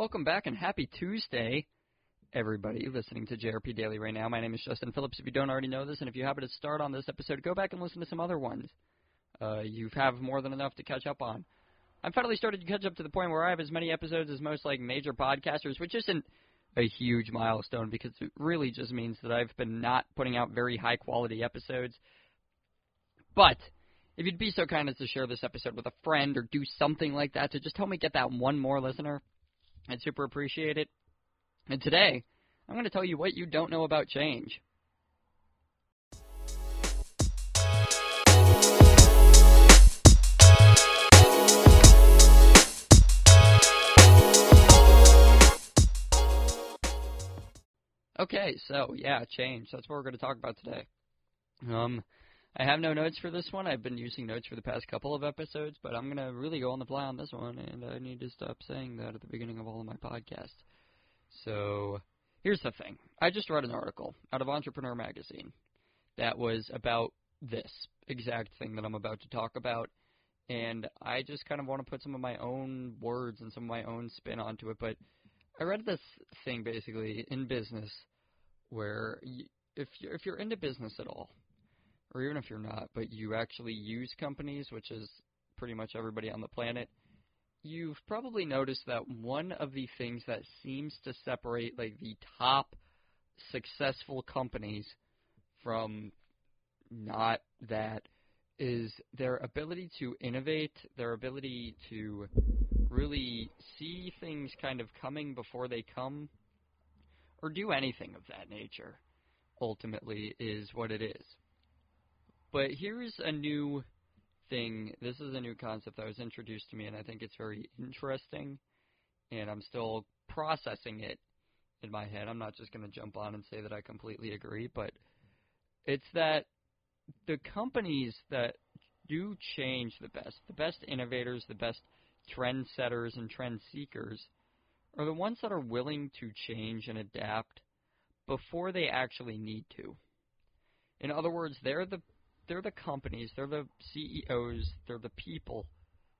Welcome back and happy Tuesday, everybody listening to JRP Daily right now. My name is Justin Phillips. If you don't already know this, and if you happen to start on this episode, go back and listen to some other ones. Uh, you have more than enough to catch up on. I'm finally started to catch up to the point where I have as many episodes as most like major podcasters, which isn't a huge milestone because it really just means that I've been not putting out very high quality episodes. But if you'd be so kind as to share this episode with a friend or do something like that to just help me get that one more listener, I'd super appreciate it. And today, I'm going to tell you what you don't know about change. Okay, so yeah, change. That's what we're going to talk about today. Um, I have no notes for this one. I've been using notes for the past couple of episodes, but I'm going to really go on the fly on this one, and I need to stop saying that at the beginning of all of my podcasts. So, here's the thing. I just read an article out of Entrepreneur Magazine that was about this exact thing that I'm about to talk about, and I just kind of want to put some of my own words and some of my own spin onto it, but I read this thing basically in business where if you're, if you're into business at all, or even if you're not, but you actually use companies, which is pretty much everybody on the planet, you've probably noticed that one of the things that seems to separate like the top successful companies from not that is their ability to innovate, their ability to really see things kind of coming before they come, or do anything of that nature, ultimately, is what it is. But here's a new thing. This is a new concept that was introduced to me, and I think it's very interesting. And I'm still processing it in my head. I'm not just going to jump on and say that I completely agree, but it's that the companies that do change the best, the best innovators, the best trendsetters and trend seekers, are the ones that are willing to change and adapt before they actually need to. In other words, they're the they're the companies, they're the CEOs, they're the people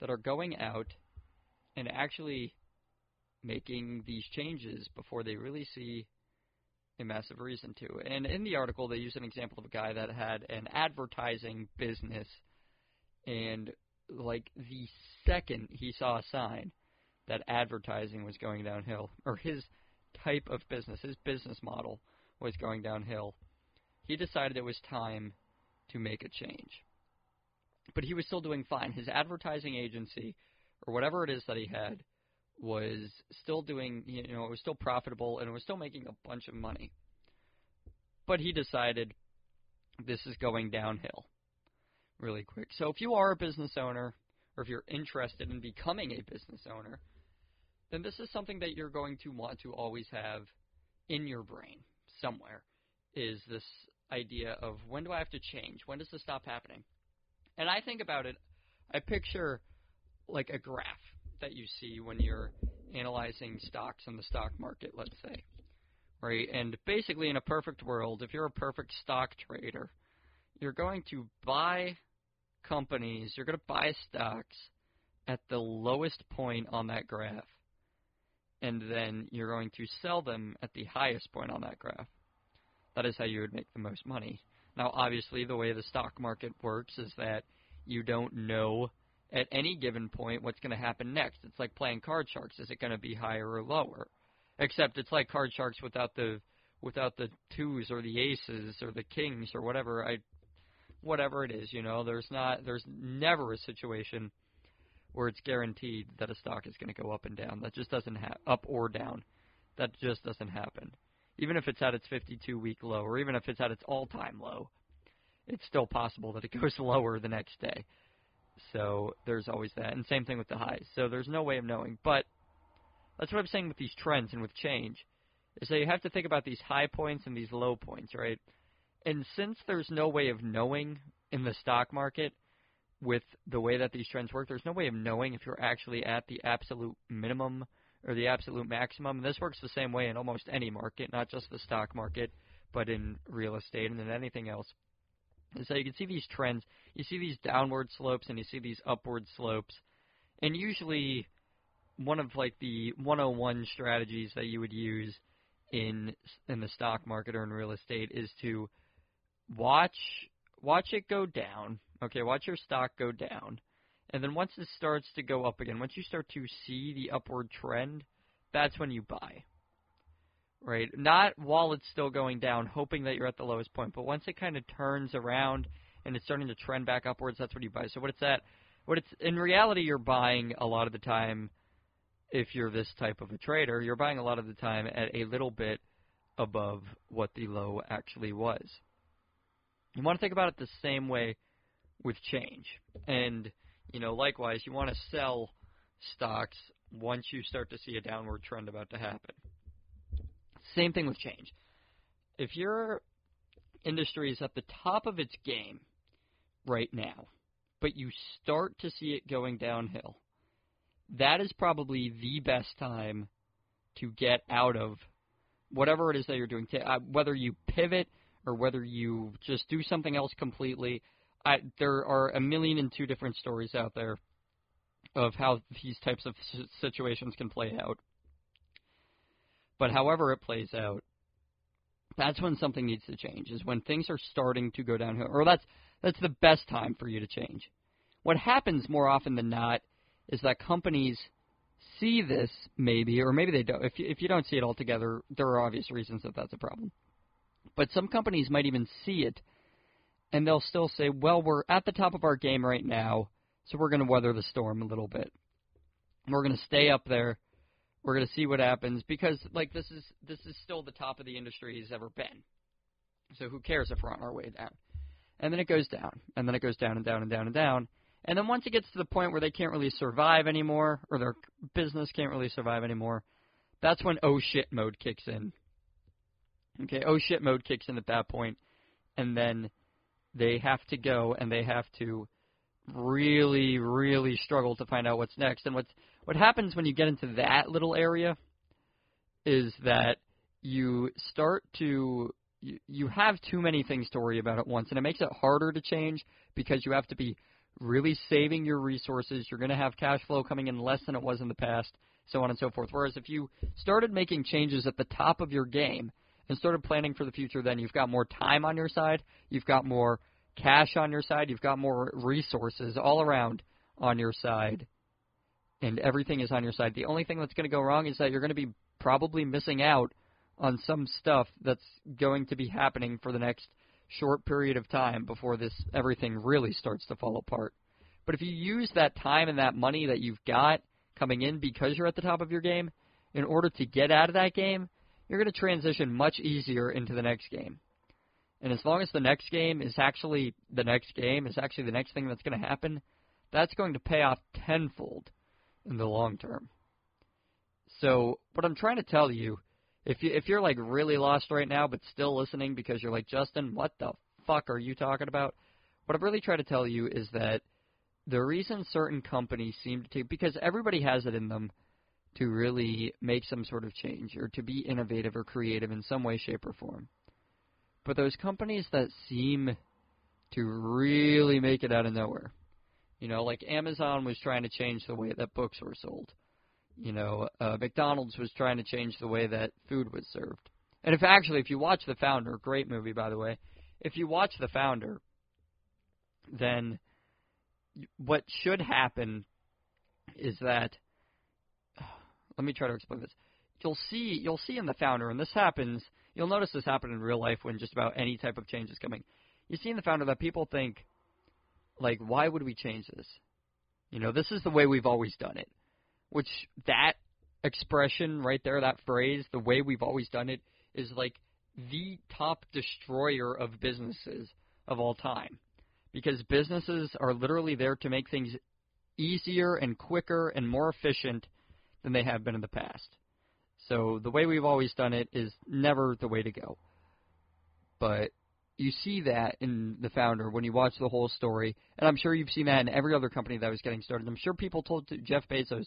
that are going out and actually making these changes before they really see a massive reason to. And in the article, they use an example of a guy that had an advertising business, and like the second he saw a sign that advertising was going downhill, or his type of business, his business model was going downhill, he decided it was time to make a change. But he was still doing fine. His advertising agency, or whatever it is that he had, was still doing, you know, it was still profitable and it was still making a bunch of money. But he decided this is going downhill really quick. So if you are a business owner, or if you're interested in becoming a business owner, then this is something that you're going to want to always have in your brain somewhere is this idea of when do I have to change? When does this stop happening? And I think about it, I picture like a graph that you see when you're analyzing stocks in the stock market, let's say. Right? And basically, in a perfect world, if you're a perfect stock trader, you're going to buy companies, you're going to buy stocks at the lowest point on that graph. And then you're going to sell them at the highest point on that graph. That is how you would make the most money. Now, obviously, the way the stock market works is that you don't know at any given point what's going to happen next. It's like playing card sharks. Is it going to be higher or lower? Except it's like card sharks without the without the twos or the aces or the kings or whatever I whatever it is, you know, there's not there's never a situation where it's guaranteed that a stock is going to go up and down. That just doesn't happen up or down. That just doesn't happen even if it's at its 52 week low, or even if it's at its all time low, it's still possible that it goes lower the next day. So there's always that. And same thing with the highs. So there's no way of knowing. But that's what I'm saying with these trends and with change. Is that you have to think about these high points and these low points, right? And since there's no way of knowing in the stock market with the way that these trends work, there's no way of knowing if you're actually at the absolute minimum or the absolute maximum. And this works the same way in almost any market, not just the stock market, but in real estate and in anything else. And so you can see these trends. You see these downward slopes and you see these upward slopes. And usually one of like the 101 strategies that you would use in in the stock market or in real estate is to watch watch it go down. Okay, watch your stock go down. And then once it starts to go up again, once you start to see the upward trend, that's when you buy. Right? Not while it's still going down, hoping that you're at the lowest point, but once it kind of turns around and it's starting to trend back upwards, that's when you buy. So what it's at what it's in reality you're buying a lot of the time if you're this type of a trader, you're buying a lot of the time at a little bit above what the low actually was. You want to think about it the same way with change. And, you know, likewise, you want to sell stocks once you start to see a downward trend about to happen. Same thing with change. If your industry is at the top of its game right now, but you start to see it going downhill, that is probably the best time to get out of whatever it is that you're doing. Uh, whether you pivot or whether you just do something else completely, I, there are a million and two different stories out there of how these types of situations can play out. But however it plays out, that's when something needs to change. Is when things are starting to go downhill, or that's that's the best time for you to change. What happens more often than not is that companies see this maybe, or maybe they don't. If if you don't see it altogether, there are obvious reasons that that's a problem. But some companies might even see it, and they'll still say, "Well, we're at the top of our game right now, so we're going to weather the storm a little bit. We're going to stay up there. We're going to see what happens because, like, this is this is still the top of the industry has ever been. So who cares if we're on our way down?" And then it goes down, and then it goes down and down and down and down and then once it gets to the point where they can't really survive anymore, or their business can't really survive anymore, that's when oh shit mode kicks in. Okay, oh shit mode kicks in at that point, and then they have to go and they have to really, really struggle to find out what's next. And what's what happens when you get into that little area is that you start to you, you have too many things to worry about at once, and it makes it harder to change because you have to be really saving your resources. You're going to have cash flow coming in less than it was in the past, so on and so forth. Whereas if you started making changes at the top of your game and started planning for the future, then you've got more time on your side, you've got more cash on your side, you've got more resources all around on your side, and everything is on your side. The only thing that's going to go wrong is that you're going to be probably missing out on some stuff that's going to be happening for the next – short period of time before this everything really starts to fall apart. But if you use that time and that money that you've got coming in because you're at the top of your game in order to get out of that game, you're going to transition much easier into the next game. And as long as the next game is actually the next game, is actually the next thing that's going to happen, that's going to pay off tenfold in the long term. So, what I'm trying to tell you if you if you're like really lost right now but still listening because you're like Justin, what the fuck are you talking about? What I'm really trying to tell you is that the reason certain companies seem to because everybody has it in them to really make some sort of change or to be innovative or creative in some way, shape, or form. But those companies that seem to really make it out of nowhere, you know, like Amazon was trying to change the way that books were sold. You know, uh, McDonald's was trying to change the way that food was served. And if actually, if you watch The Founder, great movie by the way, if you watch The Founder, then what should happen is that let me try to explain this. You'll see you'll see in The Founder, and this happens. You'll notice this happen in real life when just about any type of change is coming. You see in The Founder that people think, like, why would we change this? You know, this is the way we've always done it which that expression right there, that phrase, the way we've always done it, is like the top destroyer of businesses of all time. Because businesses are literally there to make things easier and quicker and more efficient than they have been in the past. So the way we've always done it is never the way to go. But you see that in the founder when you watch the whole story, and I'm sure you've seen that in every other company that was getting started. I'm sure people told Jeff Bezos,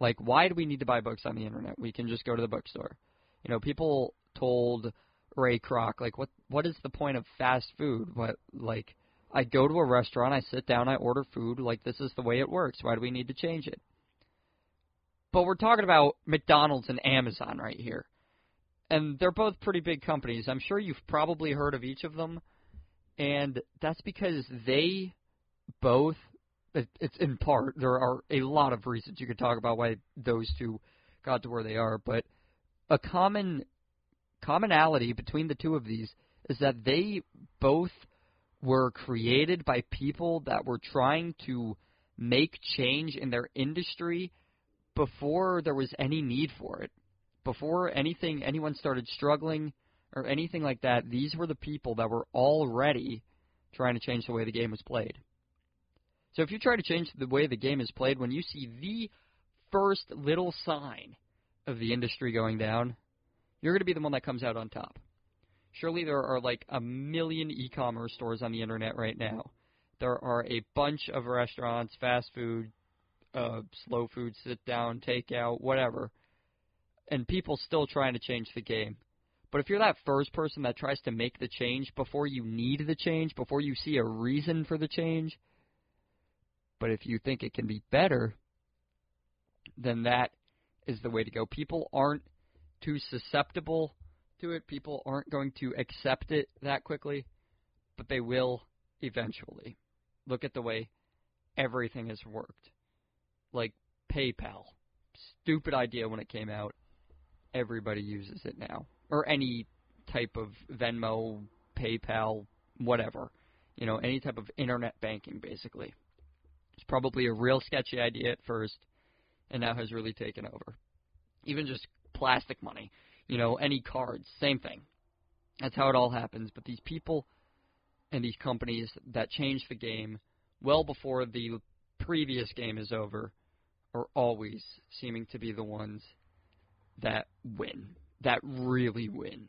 like, why do we need to buy books on the internet? We can just go to the bookstore. You know, people told Ray Kroc, like, what what is the point of fast food? What like I go to a restaurant, I sit down, I order food, like this is the way it works. Why do we need to change it? But we're talking about McDonald's and Amazon right here. And they're both pretty big companies. I'm sure you've probably heard of each of them. And that's because they both, it's in part, there are a lot of reasons you could talk about why those two got to where they are, but a common commonality between the two of these is that they both were created by people that were trying to make change in their industry before there was any need for it. Before anything anyone started struggling or anything like that, these were the people that were already trying to change the way the game was played. So if you try to change the way the game is played, when you see the first little sign of the industry going down, you're going to be the one that comes out on top. Surely there are like a million e-commerce stores on the internet right now. There are a bunch of restaurants, fast food, uh, slow food, sit down, takeout, whatever, and people still trying to change the game. But if you're that first person that tries to make the change before you need the change, before you see a reason for the change, but if you think it can be better, then that is the way to go. People aren't too susceptible to it. People aren't going to accept it that quickly, but they will eventually. Look at the way everything has worked. Like PayPal. Stupid idea when it came out. Everybody uses it now. Or any type of Venmo, PayPal, whatever. You know, any type of internet banking, basically. It's probably a real sketchy idea at first, and now has really taken over. Even just plastic money, you know, any cards, same thing. That's how it all happens. But these people and these companies that change the game well before the previous game is over are always seeming to be the ones that win, that really win.